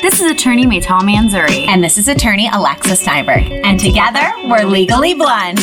This is attorney Maytal Manzuri. And this is attorney Alexa Steinberg. And together, we're Legally Blunt.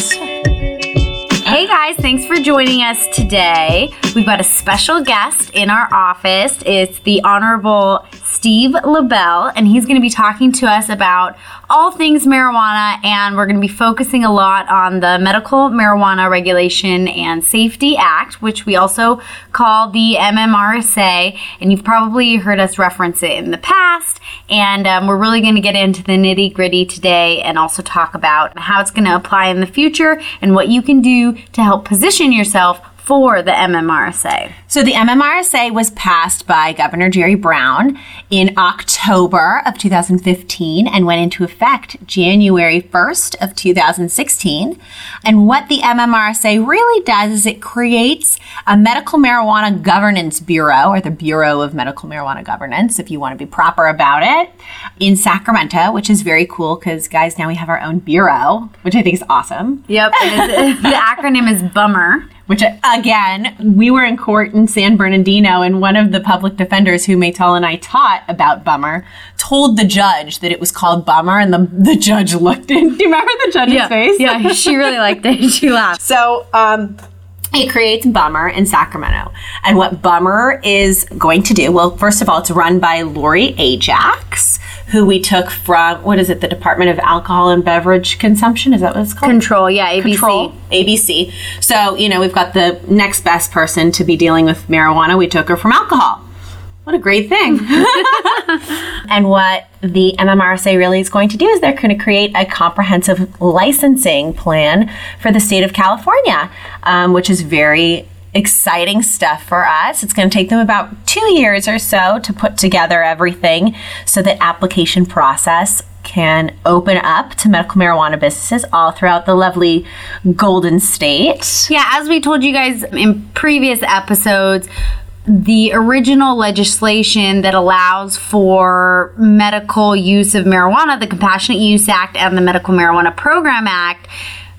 Hey guys, thanks for joining us today. We've got a special guest in our office. It's the Honorable Steve LaBelle, and he's going to be talking to us about all things marijuana, and we're going to be focusing a lot on the Medical Marijuana Regulation and Safety Act, which we also call the MMRSA, and you've probably heard us reference it in the past, and um, we're really going to get into the nitty gritty today and also talk about how it's going to apply in the future and what you can do to help position yourself for the MMRSA. So the MMRSA was passed by Governor Jerry Brown in October of 2015 and went into effect January 1st of 2016. And what the MMRSA really does is it creates a medical marijuana governance bureau or the Bureau of Medical Marijuana Governance if you want to be proper about it in Sacramento, which is very cool because guys now we have our own bureau, which I think is awesome. Yep, the acronym is BUMMER which again, we were in court in San Bernardino, and one of the public defenders who Maytal and I taught about Bummer told the judge that it was called Bummer, and the, the judge looked in. Do you remember the judge's yeah, face? Yeah, she really liked it. She laughed. So, um, it creates Bummer in Sacramento. And what Bummer is going to do, well, first of all, it's run by Lori Ajax, who we took from, what is it, the Department of Alcohol and Beverage Consumption? Is that what it's called? Control, yeah, ABC. Control, ABC. So, you know, we've got the next best person to be dealing with marijuana. We took her from alcohol. What a great thing. and what the MMRSA really is going to do is they're going to create a comprehensive licensing plan for the state of California, um, which is very exciting stuff for us. It's going to take them about two years or so to put together everything so the application process can open up to medical marijuana businesses all throughout the lovely Golden State. Yeah, as we told you guys in previous episodes, the original legislation that allows for medical use of marijuana, the Compassionate Use Act and the Medical Marijuana Program Act,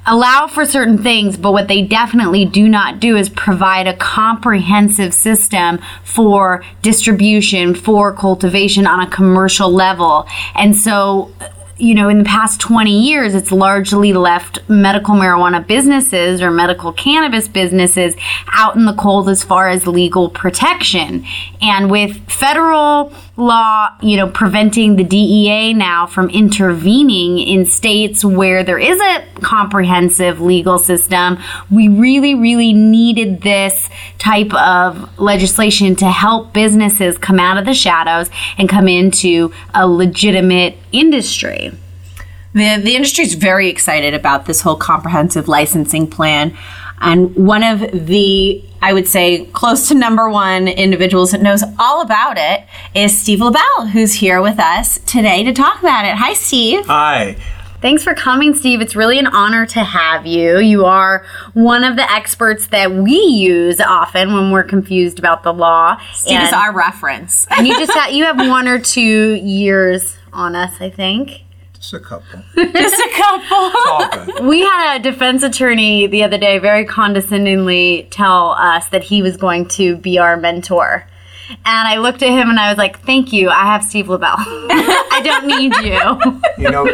allow for certain things, but what they definitely do not do is provide a comprehensive system for distribution, for cultivation on a commercial level. And so, you know, in the past 20 years, it's largely left medical marijuana businesses or medical cannabis businesses out in the cold as far as legal protection. And with federal law, you know, preventing the DEA now from intervening in states where there is a comprehensive legal system, we really, really needed this type of legislation to help businesses come out of the shadows and come into a legitimate industry. The, the industry is very excited about this whole comprehensive licensing plan. And one of the, I would say, close to number one individuals that knows all about it is Steve LaBelle, who's here with us today to talk about it. Hi, Steve. Hi. Thanks for coming, Steve. It's really an honor to have you. You are one of the experts that we use often when we're confused about the law. Steve and, is our reference. and you just got you have one or two years on us, I think. Just a couple. Just a couple. we had a defense attorney the other day very condescendingly tell us that he was going to be our mentor. And I looked at him and I was like, "Thank you. I have Steve LaBelle. I don't need you." You know,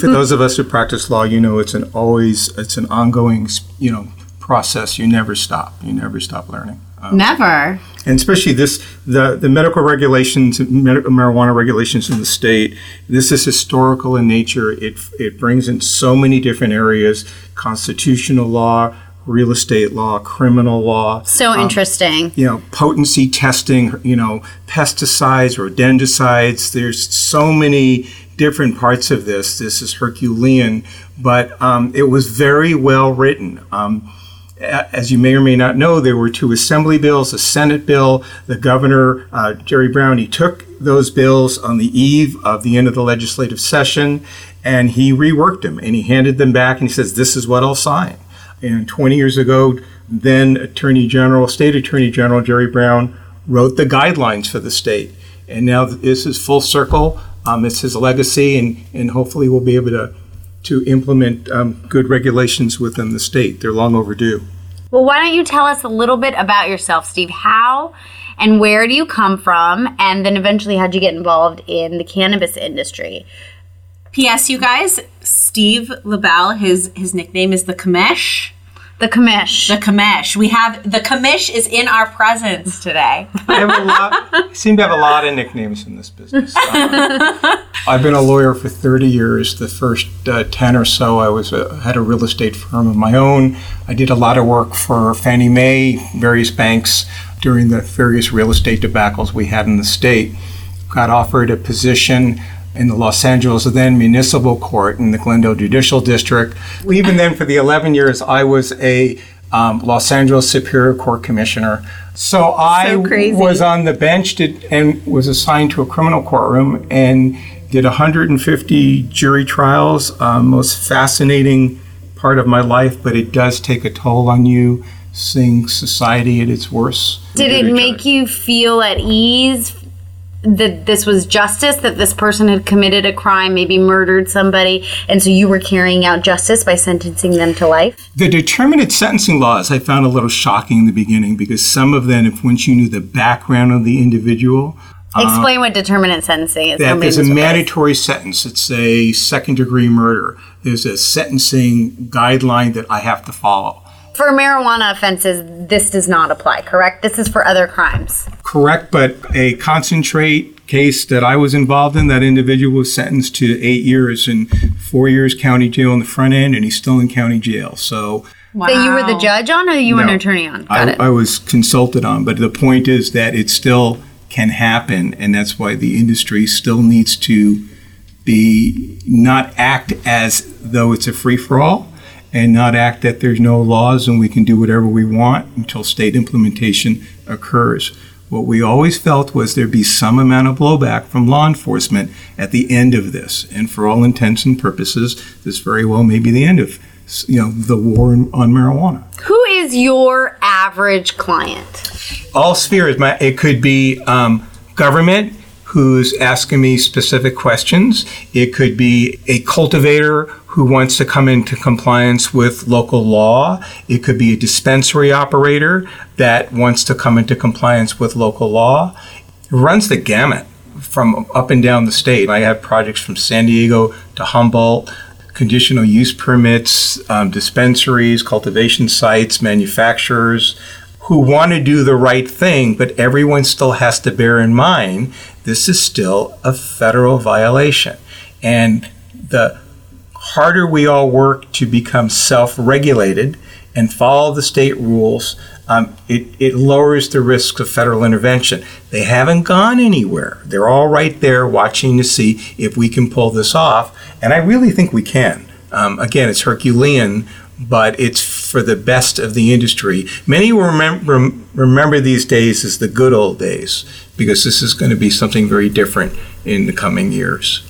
for those of us who practice law, you know it's an always it's an ongoing you know process. You never stop. You never stop learning. Um, never. And especially this, the, the medical regulations, medical marijuana regulations in the state, this is historical in nature. It, it brings in so many different areas, constitutional law, real estate law, criminal law. So um, interesting. You know, potency testing, you know, pesticides, rodenticides. There's so many different parts of this. This is Herculean, but um, it was very well written. Um, as you may or may not know, there were two assembly bills, a Senate bill. The governor, uh, Jerry Brown, he took those bills on the eve of the end of the legislative session and he reworked them and he handed them back and he says, This is what I'll sign. And 20 years ago, then Attorney General, State Attorney General Jerry Brown wrote the guidelines for the state. And now this is full circle. Um, it's his legacy, and, and hopefully we'll be able to to implement um, good regulations within the state. They're long overdue. Well, why don't you tell us a little bit about yourself, Steve? How and where do you come from? And then eventually, how'd you get involved in the cannabis industry? P.S. You guys, Steve LaBelle, his his nickname is the commish. The commish. The commish. We have the commish is in our presence today. I have a lot. I seem to have a lot of nicknames in this business. Uh, I've been a lawyer for 30 years. The first uh, 10 or so, I was a, had a real estate firm of my own. I did a lot of work for Fannie Mae, various banks during the various real estate debacles we had in the state. Got offered a position in the Los Angeles then municipal court in the Glendale Judicial District. Even then, for the 11 years, I was a um, Los Angeles Superior Court Commissioner. So I So was on the bench did, and was assigned to a criminal courtroom and did 150 jury trials. Um, most fascinating part of my life, but it does take a toll on you seeing society at its worst. Did it make you feel at ease that this was justice, that this person had committed a crime, maybe murdered somebody, and so you were carrying out justice by sentencing them to life? The determinate sentencing laws I found a little shocking in the beginning because some of them, if once you knew the background of the individual, uh, Explain what determinate sentencing is. that there's a mandatory sentence. It's a second degree murder. There's a sentencing guideline that I have to follow. For marijuana offenses, this does not apply, correct? This is for other crimes. Correct, but a concentrate case that I was involved in, that individual was sentenced to eight years and four years county jail on the front end, and he's still in county jail. So Wow. That you were the judge on, or you were an attorney on? Got I, it. I was consulted on, but the point is that it still can happen, and that's why the industry still needs to be not act as though it's a free for all, and not act that there's no laws and we can do whatever we want until state implementation occurs. What we always felt was there'd be some amount of blowback from law enforcement at the end of this, and for all intents and purposes, this very well may be the end of you know the war on marijuana. Who is your average client? all spheres. My, it could be um, government who's asking me specific questions. It could be a cultivator who wants to come into compliance with local law. It could be a dispensary operator that wants to come into compliance with local law. It runs the gamut from up and down the state. I have projects from San Diego to Humboldt, conditional use permits, um, dispensaries, cultivation sites, manufacturers who want to do the right thing, but everyone still has to bear in mind this is still a federal violation. And the harder we all work to become self regulated and follow the state rules, um, it, it lowers the risk of federal intervention. They haven't gone anywhere. They're all right there watching to see if we can pull this off. And I really think we can. Um, again, it's Herculean, but it's for the best of the industry. Many will remember, remember these days as the good old days because this is going to be something very different in the coming years.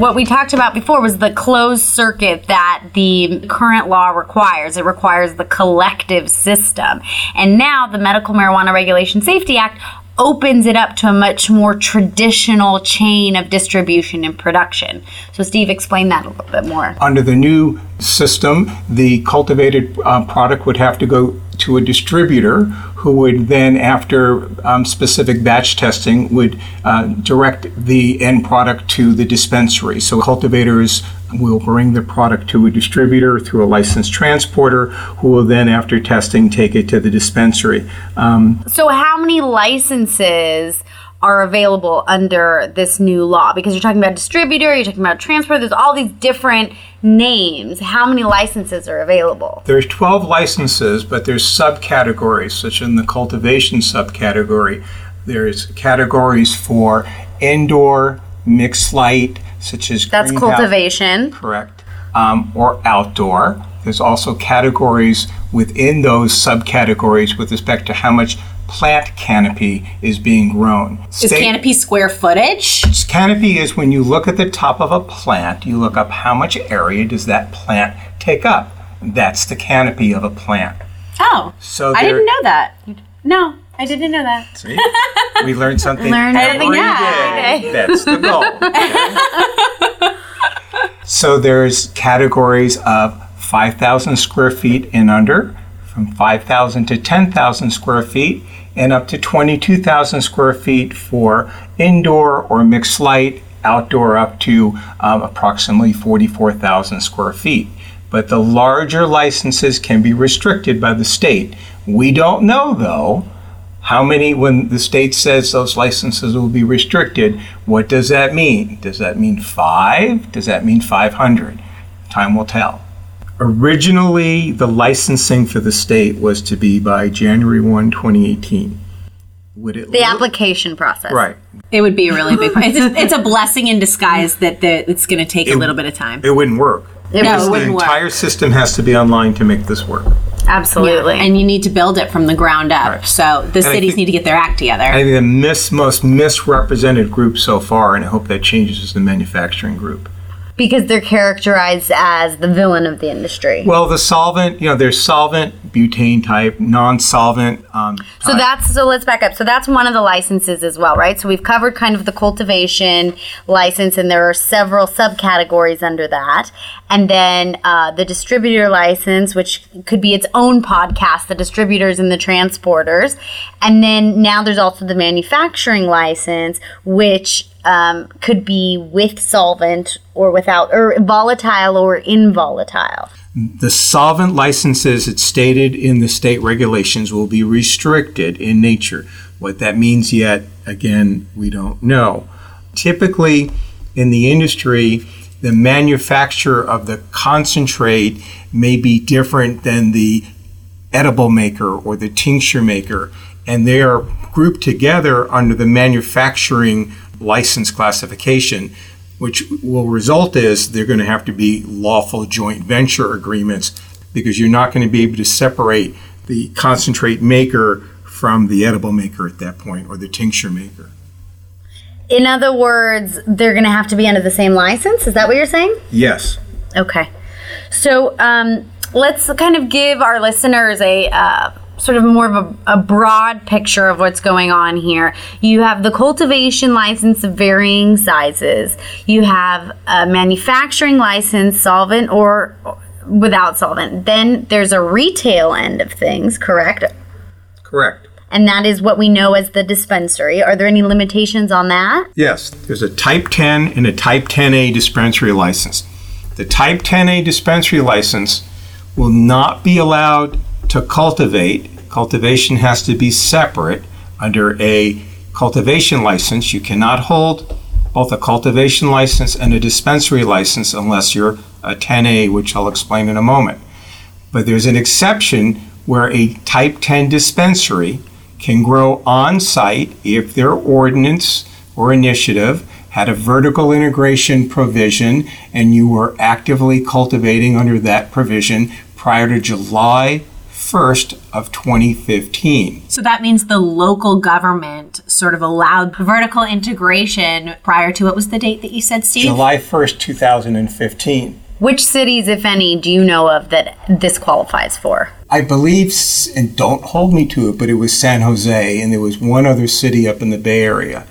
What we talked about before was the closed circuit that the current law requires. It requires the collective system. And now the Medical Marijuana Regulation Safety Act opens it up to a much more traditional chain of distribution and production. So Steve, explain that a little bit more. Under the new system, the cultivated uh, product would have to go to a distributor who would then, after um, specific batch testing, would uh, direct the end product to the dispensary. So cultivators will bring the product to a distributor through a licensed transporter who will then, after testing, take it to the dispensary. Um, So how many licenses are available under this new law? Because you're talking about distributor, you're talking about transport, there's all these different names. How many licenses are available? There's 12 licenses, but there's subcategories, such in the cultivation subcategory. There's categories for indoor, mixed light, such as That's cultivation. correct, um, or outdoor. There's also categories within those subcategories with respect to how much plant canopy is being grown. Is State- canopy square footage? Canopy is when you look at the top of a plant, you look up how much area does that plant take up. That's the canopy of a plant. Oh, So I there- didn't know that. No, I didn't know that. See? we learned something Learn every day. That's the goal. okay? so there's categories of 5,000 square feet and under, from 5,000 to 10,000 square feet, and up to 22,000 square feet for indoor or mixed light, outdoor up to um, approximately 44,000 square feet. But the larger licenses can be restricted by the state. We don't know, though, how many, when the state says those licenses will be restricted, what does that mean? Does that mean five? Does that mean 500? Time will tell. Originally, the licensing for the state was to be by January 1, 2018. Would it The look- application process. Right. It would be a really big. It's a, it's a blessing in disguise that the, it's going to take a little bit of time. It wouldn't work. It No, it the wouldn't work. entire system has to be online to make this work. absolutely. And you need to build it from the ground up. Right. So the I cities think- need to get their act together. I think the mis- most misrepresented group so far, and I hope that changes, is the manufacturing group. Because they're characterized as the villain of the industry. Well, the solvent, you know, there's solvent, butane type, non-solvent. Um, So that's so let's back up. So that's one of the licenses as well, right? So we've covered kind of the cultivation license, and there are several subcategories under that. And then uh, the distributor license, which could be its own podcast, the distributors and the transporters. And then now there's also the manufacturing license, which um, could be with solvent or without, or volatile or involatile. the solvent licenses, it's stated in the state regulations, will be restricted in nature. What that means yet, again, we don't know. Typically, in the industry, the manufacture of the concentrate may be different than the edible maker or the tincture maker, and they are grouped together under the manufacturing license classification, which will result is they're going to have to be lawful joint venture agreements because you're not going to be able to separate the concentrate maker from the edible maker at that point or the tincture maker. In other words, they're going to have to be under the same license. Is that what you're saying? Yes. Okay. So um, let's kind of give our listeners a uh, sort of more of a, a broad picture of what's going on here. You have the cultivation license of varying sizes, you have a manufacturing license, solvent or without solvent. Then there's a retail end of things, correct? Correct. And that is what we know as the dispensary. Are there any limitations on that? Yes, there's a Type 10 and a Type 10A dispensary license. The Type 10A dispensary license will not be allowed to cultivate. Cultivation has to be separate under a cultivation license. You cannot hold both a cultivation license and a dispensary license unless you're a 10A, which I'll explain in a moment. But there's an exception where a Type 10 dispensary can grow on site if their ordinance or initiative had a vertical integration provision and you were actively cultivating under that provision prior to July 1st of 2015. So that means the local government sort of allowed vertical integration prior to what was the date that you said, Steve? July 1st, 2015. Which cities, if any, do you know of that this qualifies for? I believe, and don't hold me to it, but it was San Jose, and there was one other city up in the Bay Area.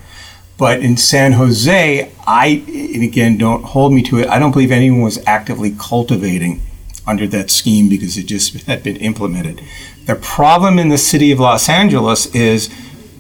But in San Jose, I, and again, don't hold me to it, I don't believe anyone was actively cultivating under that scheme because it just had been implemented. The problem in the city of Los Angeles is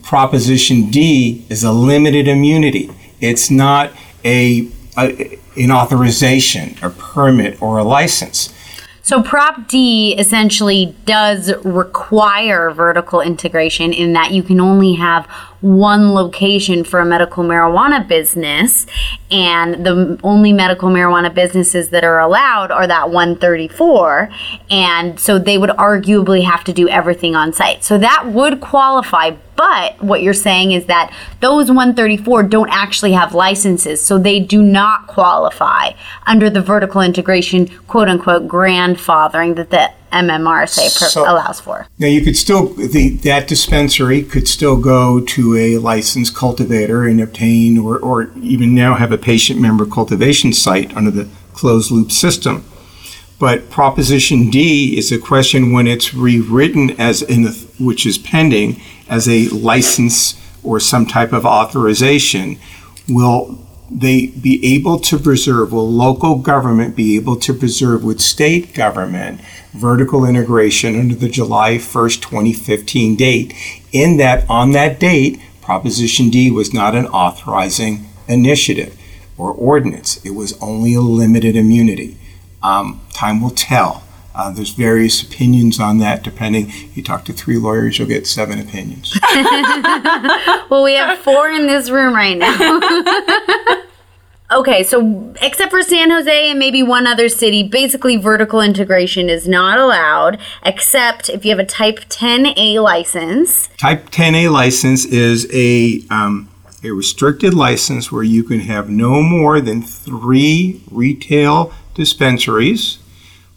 Proposition D is a limited immunity. It's not a, a an authorization, a permit, or a license. So Prop D essentially does require vertical integration in that you can only have one location for a medical marijuana business and the only medical marijuana businesses that are allowed are that 134 and so they would arguably have to do everything on site. So that would qualify but what you're saying is that those 134 don't actually have licenses, so they do not qualify under the vertical integration, quote unquote, grandfathering that the MMRSA So- allows for. Now you could still the that dispensary could still go to a licensed cultivator and obtain or, or even now have a patient member cultivation site under the closed loop system. But Proposition D is a question when it's rewritten as in the which is pending as a license or some type of authorization, will they be able to preserve, will local government be able to preserve with state government vertical integration under the July 1st, 2015 date? In that, on that date, Proposition D was not an authorizing initiative or ordinance, it was only a limited immunity. Um, time will tell. Uh, there's various opinions on that, depending. You talk to three lawyers, you'll get seven opinions. well, we have four in this room right now. okay, so except for San Jose and maybe one other city, basically vertical integration is not allowed, except if you have a Type 10A license. Type 10A license is a um, a restricted license where you can have no more than three retail dispensaries,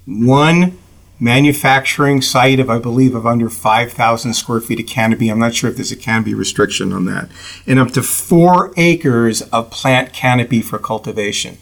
one manufacturing site of, I believe, of under 5,000 square feet of canopy. I'm not sure if there's a canopy restriction on that. And up to four acres of plant canopy for cultivation.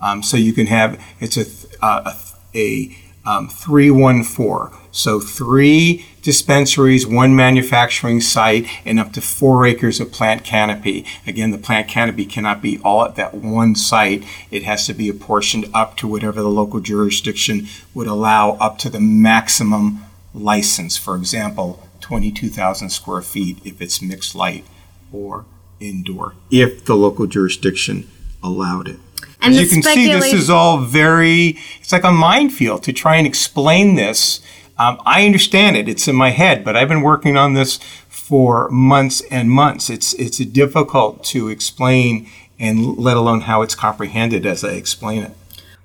Um, so you can have, it's a, uh, a, a um, 314. So three dispensaries, one manufacturing site, and up to four acres of plant canopy. Again, the plant canopy cannot be all at that one site. It has to be apportioned up to whatever the local jurisdiction would allow up to the maximum license. For example, 22,000 square feet if it's mixed light or indoor, if the local jurisdiction allowed it. And As you can see, this is all very, it's like a minefield to try and explain this. Um, I understand it, it's in my head, but I've been working on this for months and months. It's, it's difficult to explain and let alone how it's comprehended as I explain it.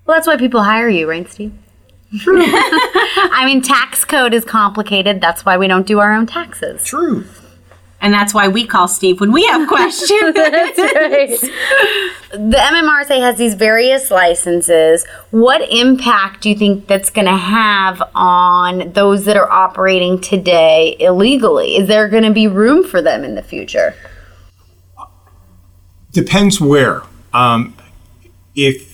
Well, that's why people hire you, right, Steve? I mean, tax code is complicated. That's why we don't do our own taxes. True. And that's why we call Steve when we have questions. The MMRSA has these various licenses. What impact do you think that's going to have on those that are operating today illegally? Is there going to be room for them in the future? Depends where. Um, if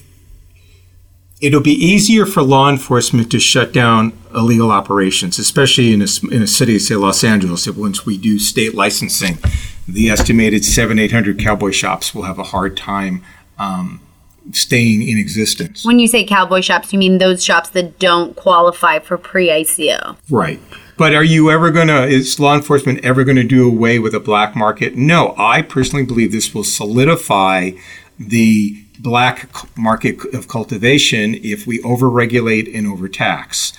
it'll be easier for law enforcement to shut down illegal operations, especially in a, in a city, say Los Angeles, if once we do state licensing, the estimated seven, eight hundred cowboy shops will have a hard time um, staying in existence. When you say cowboy shops, you mean those shops that don't qualify for pre ICO? Right. But are you ever going to, is law enforcement ever going to do away with a black market? No. I personally believe this will solidify the black market of cultivation if we overregulate and overtax.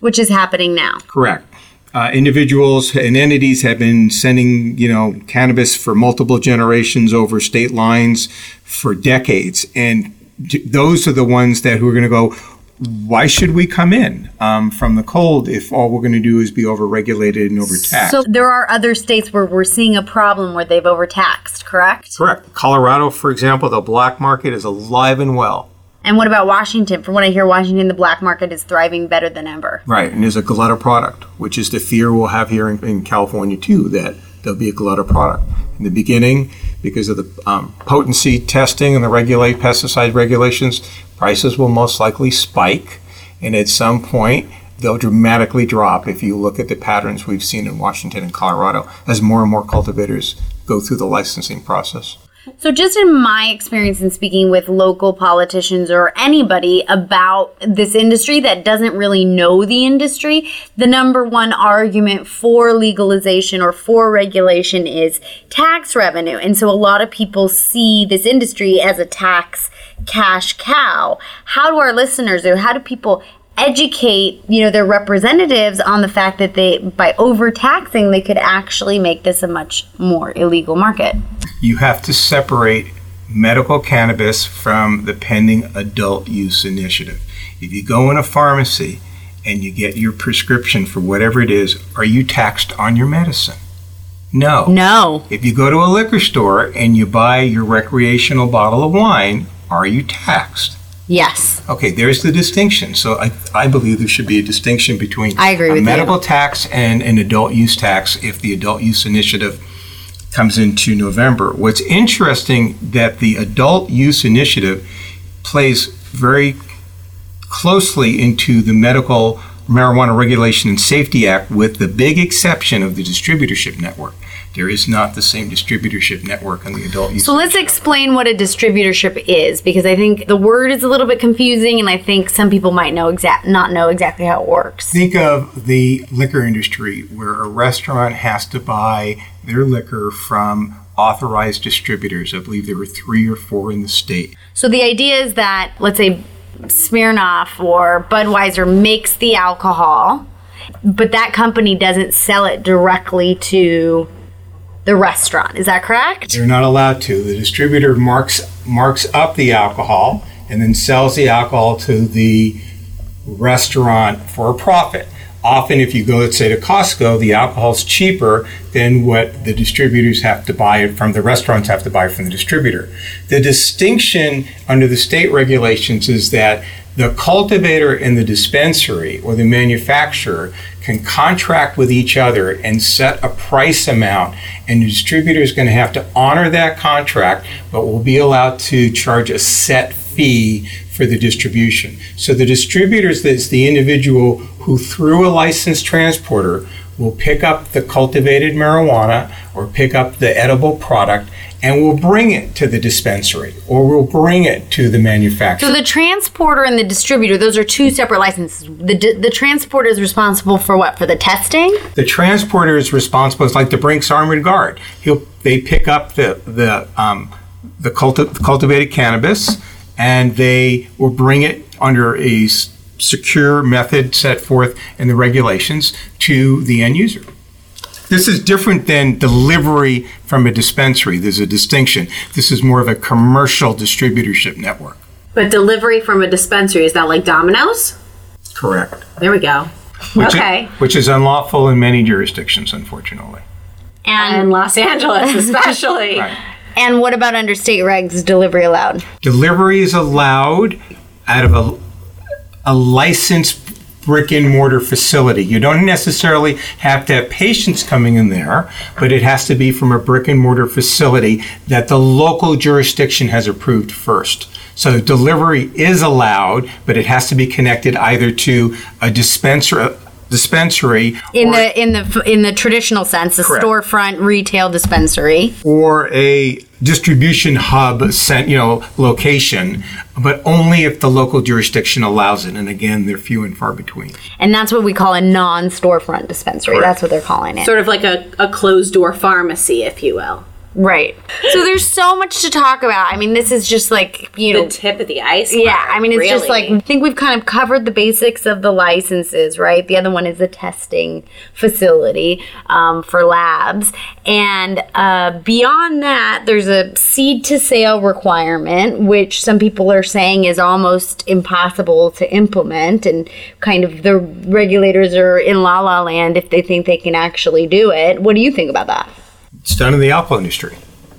Which is happening now. Correct. Uh, individuals and entities have been sending, you know, cannabis for multiple generations over state lines for decades, and d- those are the ones that who are going to go. Why should we come in um, from the cold if all we're going to do is be overregulated and overtaxed? So there are other states where we're seeing a problem where they've overtaxed, correct? Correct. Colorado, for example, the black market is alive and well. And what about Washington? From what I hear, Washington, the black market is thriving better than ever. Right, and there's a glut of product, which is the fear we'll have here in, in California too, that there'll be a glut of product. In the beginning, because of the um, potency testing and the regulate pesticide regulations, prices will most likely spike, and at some point they'll dramatically drop. If you look at the patterns we've seen in Washington and Colorado, as more and more cultivators go through the licensing process. So, just in my experience in speaking with local politicians or anybody about this industry that doesn't really know the industry, the number one argument for legalization or for regulation is tax revenue. And so, a lot of people see this industry as a tax cash cow. How do our listeners or how do people educate you know their representatives on the fact that they by overtaxing they could actually make this a much more illegal market you have to separate medical cannabis from the pending adult use initiative. If you go in a pharmacy and you get your prescription for whatever it is, are you taxed on your medicine? No. no If you go to a liquor store and you buy your recreational bottle of wine, are you taxed? Yes. Okay, there's the distinction. So I, I believe there should be a distinction between I agree a with you. medical tax and an adult use tax if the adult use initiative comes into November. What's interesting that the adult use initiative plays very closely into the medical Marijuana Regulation and Safety Act, with the big exception of the distributorship network. There is not the same distributorship network on the adult use. So let's explain what a distributorship is because I think the word is a little bit confusing and I think some people might know exact not know exactly how it works. Think of the liquor industry where a restaurant has to buy their liquor from authorized distributors. I believe there were 3 or 4 in the state. So the idea is that let's say Smirnoff or Budweiser makes the alcohol, but that company doesn't sell it directly to the restaurant. Is that correct? They're not allowed to. The distributor marks marks up the alcohol and then sells the alcohol to the restaurant for a profit. Often, if you go, let's say, to Costco, the alcohol is cheaper than what the distributors have to buy it from, the restaurants have to buy from the distributor. The distinction under the state regulations is that the cultivator and the dispensary or the manufacturer can contract with each other and set a price amount, and the distributor is going to have to honor that contract, but will be allowed to charge a set fee for the distribution. So the distributor is the individual who, through a licensed transporter, will pick up the cultivated marijuana or pick up the edible product and we'll bring it to the dispensary or we'll bring it to the manufacturer. So the transporter and the distributor, those are two separate licenses. The, the transporter is responsible for what? For the testing? The transporter is responsible. It's like the Brinks Armored Guard. He'll they pick up the the um, the culti- cultivated cannabis and they will bring it under a secure method set forth in the regulations to the end user. This is different than delivery from a dispensary. There's a distinction. This is more of a commercial distributorship network. But delivery from a dispensary, is that like Domino's? Correct. There we go. Which okay. Is, which is unlawful in many jurisdictions, unfortunately. And, and Los Angeles, especially. right. And what about under state regs? Delivery allowed? Delivery is allowed out of a, a licensed brick and mortar facility. You don't necessarily have to have patients coming in there, but it has to be from a brick and mortar facility that the local jurisdiction has approved first. So delivery is allowed, but it has to be connected either to a dispenser dispensary in or, the in the in the traditional sense, a correct. storefront retail dispensary, or a distribution hub, sent you know, location, but only if the local jurisdiction allows it. And again, they're few and far between. And that's what we call a non-storefront dispensary. Correct. That's what they're calling it. Sort of like a, a closed door pharmacy, if you will. Right. So there's so much to talk about. I mean, this is just like, you know, the tip of the iceberg. Yeah, I mean, it's really. just like I think we've kind of covered the basics of the licenses, right? The other one is a testing facility um, for labs, and uh, beyond that, there's a seed to sale requirement, which some people are saying is almost impossible to implement, and kind of the regulators are in la la land if they think they can actually do it. What do you think about that? It's done in the alcohol industry.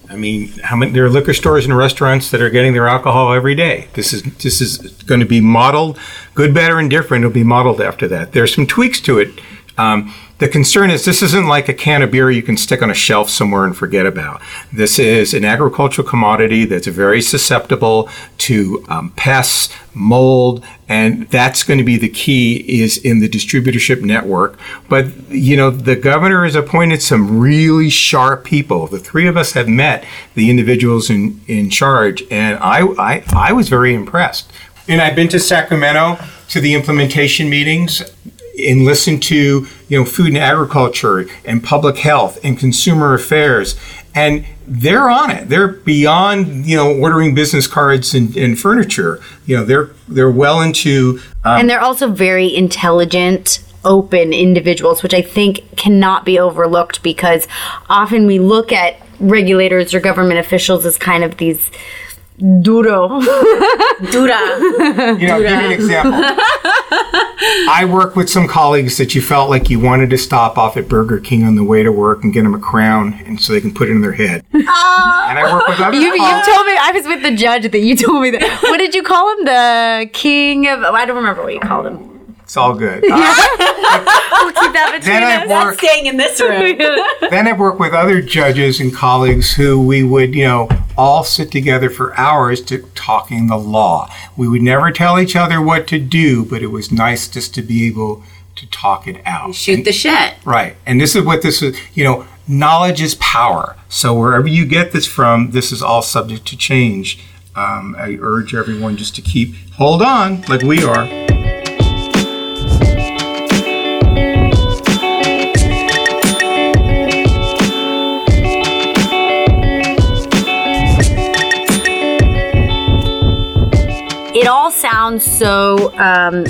I mean, how many there are liquor stores and restaurants that are getting their alcohol every day. This is this is going to be modeled, good, better, and different. It'll be modeled after that. There's some tweaks to it. Um, the concern is this isn't like a can of beer you can stick on a shelf somewhere and forget about. This is an agricultural commodity that's very susceptible to um, pests, mold, and that's going to be the key is in the distributorship network. But you know, the governor has appointed some really sharp people. The three of us have met the individuals in, in charge, and I, I, I was very impressed. And I've been to Sacramento to the implementation meetings and listen to you know food and agriculture and public health and consumer affairs. And they're on it. They're beyond you know ordering business cards and, and furniture. You know they're they're well into um, and they're also very intelligent open individuals which i think cannot be overlooked because often we look at regulators or government officials as kind of these Duro. Dura. You know, Dura. give me an example. I work with some colleagues that you felt like you wanted to stop off at Burger King on the way to work and get them a crown and so they can put it in their head. Uh, and I work with other you, you told me, I was with the judge that you told me that. What did you call him? The king of, I don't remember what you called him. It's all good. Uh, we'll keep that between then us. Not staying in this room. then I've worked with other judges and colleagues who we would, you know, all sit together for hours to talking the law. We would never tell each other what to do, but it was nice just to be able to talk it out. Shoot the shit. Right. And this is what this is, you know, knowledge is power. So wherever you get this from, this is all subject to change. Um, I urge everyone just to keep, hold on, like we are. Sounds so um,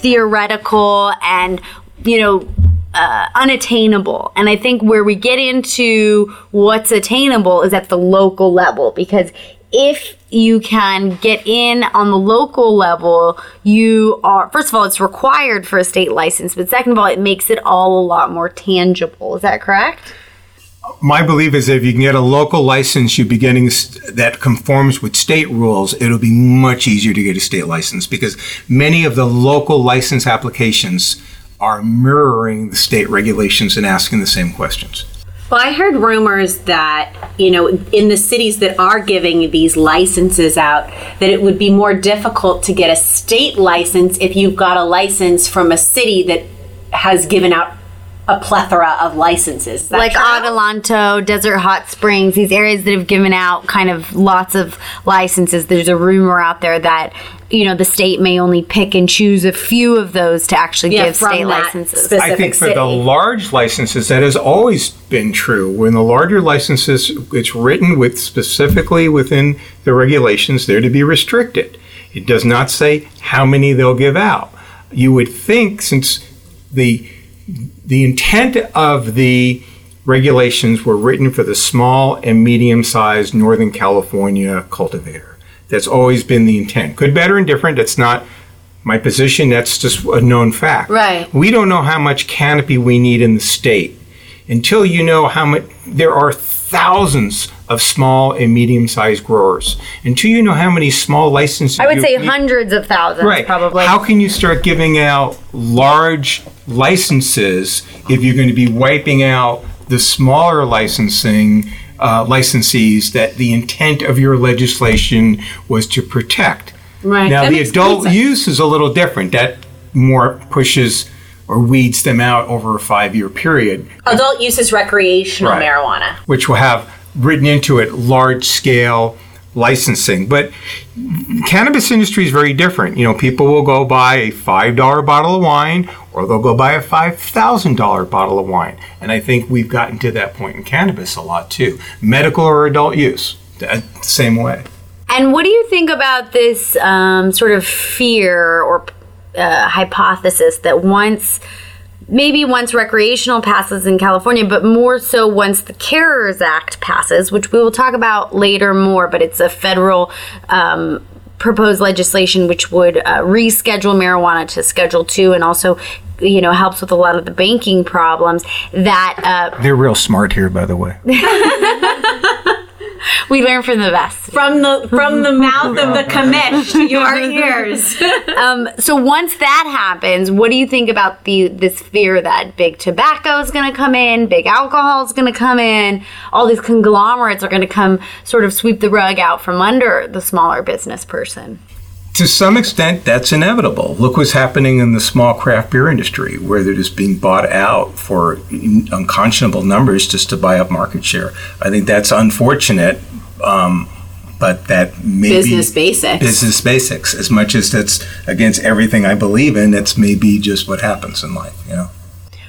theoretical and you know uh, unattainable. And i think where we get into what's attainable is at the local level because if you can get in on the local level you are first of all it's required for a state license but second of all it makes it all a lot more tangible. Is that correct my belief is if you can get a local license, you'll be getting that conforms with state rules. It'll be much easier to get a state license because many of the local license applications are mirroring the state regulations and asking the same questions. Well, I heard rumors that, you know, in the cities that are giving these licenses out, that it would be more difficult to get a state license if you've got a license from a city that has given out a plethora of licenses. like true? Adelanto, Desert Hot Springs, these areas that have given out kind of lots of licenses. There's a rumor out there that you know the state may only pick and choose a few of those to actually yeah, give state licenses. I think for city. the large licenses that has always been true. When the larger licenses, it's written with specifically within the regulations, they're to be restricted. It does not say how many they'll give out. You would think since the the intent of the regulations were written for the small and medium sized Northern California cultivator. That's always been the intent. Good, better, and different. That's not my position. That's just a known fact. Right. We don't know how much canopy we need in the state until you know how much. There are thousands of small and medium sized growers. Until you know how many small licenses, I would say need, hundreds of thousands, right? Probably. How can you start giving out large licenses if you're going to be wiping out the smaller licensing uh, licensees that the intent of your legislation was to protect? Right. Now, that the adult use is a little different. That more pushes or weeds them out over a five year period. Adult use is recreational right. marijuana, which will have written into it large scale licensing. But cannabis industry is very different. You know, people will go buy a $5 bottle of wine or they'll go buy a $5,000 bottle of wine. And I think we've gotten to that point in cannabis a lot too. Medical or adult use, the same way. And what do you think about this um, sort of fear or uh, hypothesis that once maybe once recreational passes in California, but more so once the CARES Act passes, which we will talk about later more, but it's a federal um, proposed legislation which would uh, reschedule marijuana to Schedule 2 and also you know helps with a lot of the banking problems that uh, they're real smart here by the way we learn from the best. From the from the mouth of the commish to your ears. um, so once that happens, what do you think about the this fear that big tobacco is going to come in, big alcohol is going to come in, all these conglomerates are going to come sort of sweep the rug out from under the smaller business person? To some extent, that's inevitable. Look what's happening in the small craft beer industry, where they're just being bought out for unconscionable numbers just to buy up market share. I think that's unfortunate, um, but that may business basics. Business basics. As much as that's against everything I believe in, it's maybe just what happens in life. You know.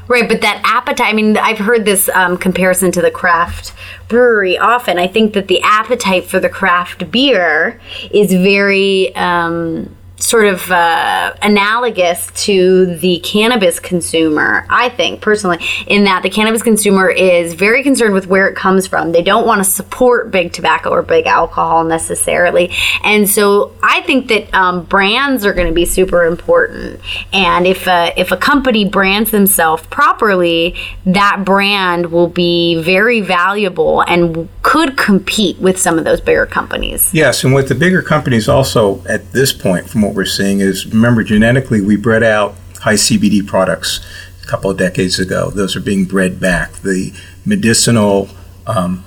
Right, but that appetite, I mean, I've heard this um, comparison to the craft brewery often. I think that the appetite for the craft beer is very. Um, sort of uh, analogous to the cannabis consumer, I think personally, in that the cannabis consumer is very concerned with where it comes from. They don't want to support big tobacco or big alcohol necessarily. And so I think that um, brands are going to be super important. And if a, if a company brands themselves properly, that brand will be very valuable and could compete with some of those bigger companies. Yes, and with the bigger companies also at this point, from what we're seeing, is remember genetically we bred out high CBD products a couple of decades ago. Those are being bred back. The medicinal um,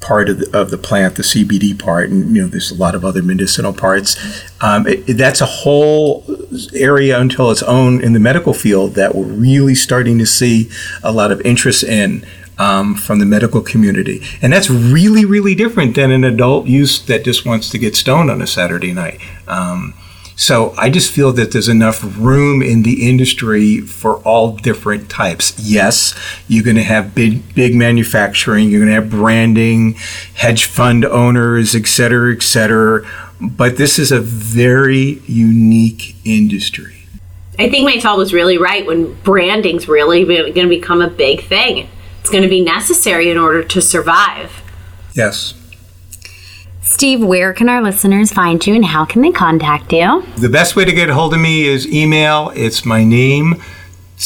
part of the, of the plant, the CBD part, and you know there's a lot of other medicinal parts. Um, it, that's a whole area until its own in the medical field that we're really starting to see a lot of interest in. Um, from the medical community. And that's really, really different than an adult use that just wants to get stoned on a Saturday night. Um, so I just feel that there's enough room in the industry for all different types. Yes, you're going to have big, big manufacturing, you're going to have branding, hedge fund owners, et cetera, et cetera. But this is a very unique industry. I think Maytal was really right when branding's really going to become a big thing. It's going to be necessary in order to survive. Yes. Steve, where can our listeners find you and how can they contact you? The best way to get a hold of me is email. It's my name.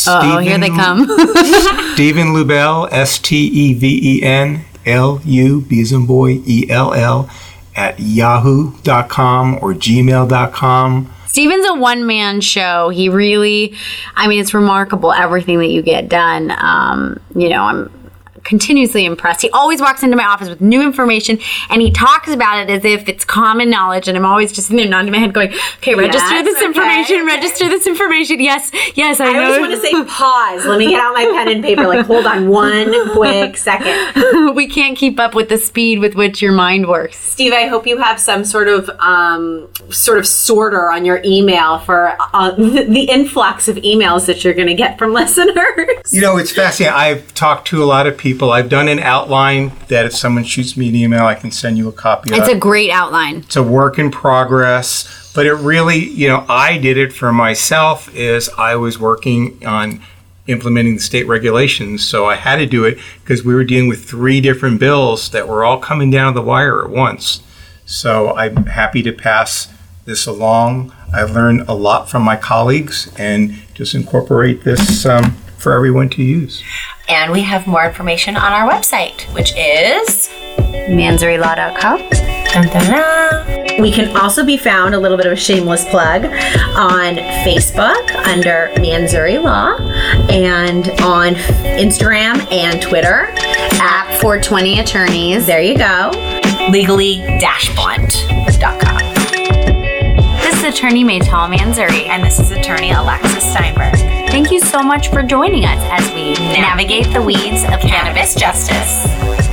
Oh, here they come. Steven Lubell, S T E V E N L U, B as in boy, E L L, at yahoo.com or gmail.com. Steven's a one man show. He really, I mean, it's remarkable everything that you get done. Um, you know, I'm continuously impressed. He always walks into my office with new information and he talks about it as if it's common knowledge. And I'm always just in there nodding my head going, okay, register Yes, this okay, information, register this information. Yes, yes, I, I know. I always want to say pause. Let me get out my pen and paper. Like, hold on one quick second. we can't keep up with the speed with which your mind works. Steve, I hope you have some sort of um, sort of sorter on your email for uh, the, the influx of emails that you're going to get from listeners. You know, it's fascinating. I've talked to a lot of people. I've done an outline that if someone shoots me an email, I can send you a copy of. It's a great outline. it's a work in progress, but it really, you know, I did it for myself is I was working on implementing the state regulations, so I had to do it because we were dealing with three different bills that were all coming down the wire at once. So I'm happy to pass this along. I've learned a lot from my colleagues and just incorporate this um, for everyone to use. And we have more information on our website, which is Manzurilaw.com. dun, dun, dun. We can also be found, a little bit of a shameless plug, on Facebook under Manzuri Law and on Instagram and Twitter At 420 Attorneys. There you go. legally-blunt.com. Attorney Maytal Manzuri. And this is attorney Alexis Steinberg. Thank you so much for joining us as we Navigate the weeds of cannabis justice.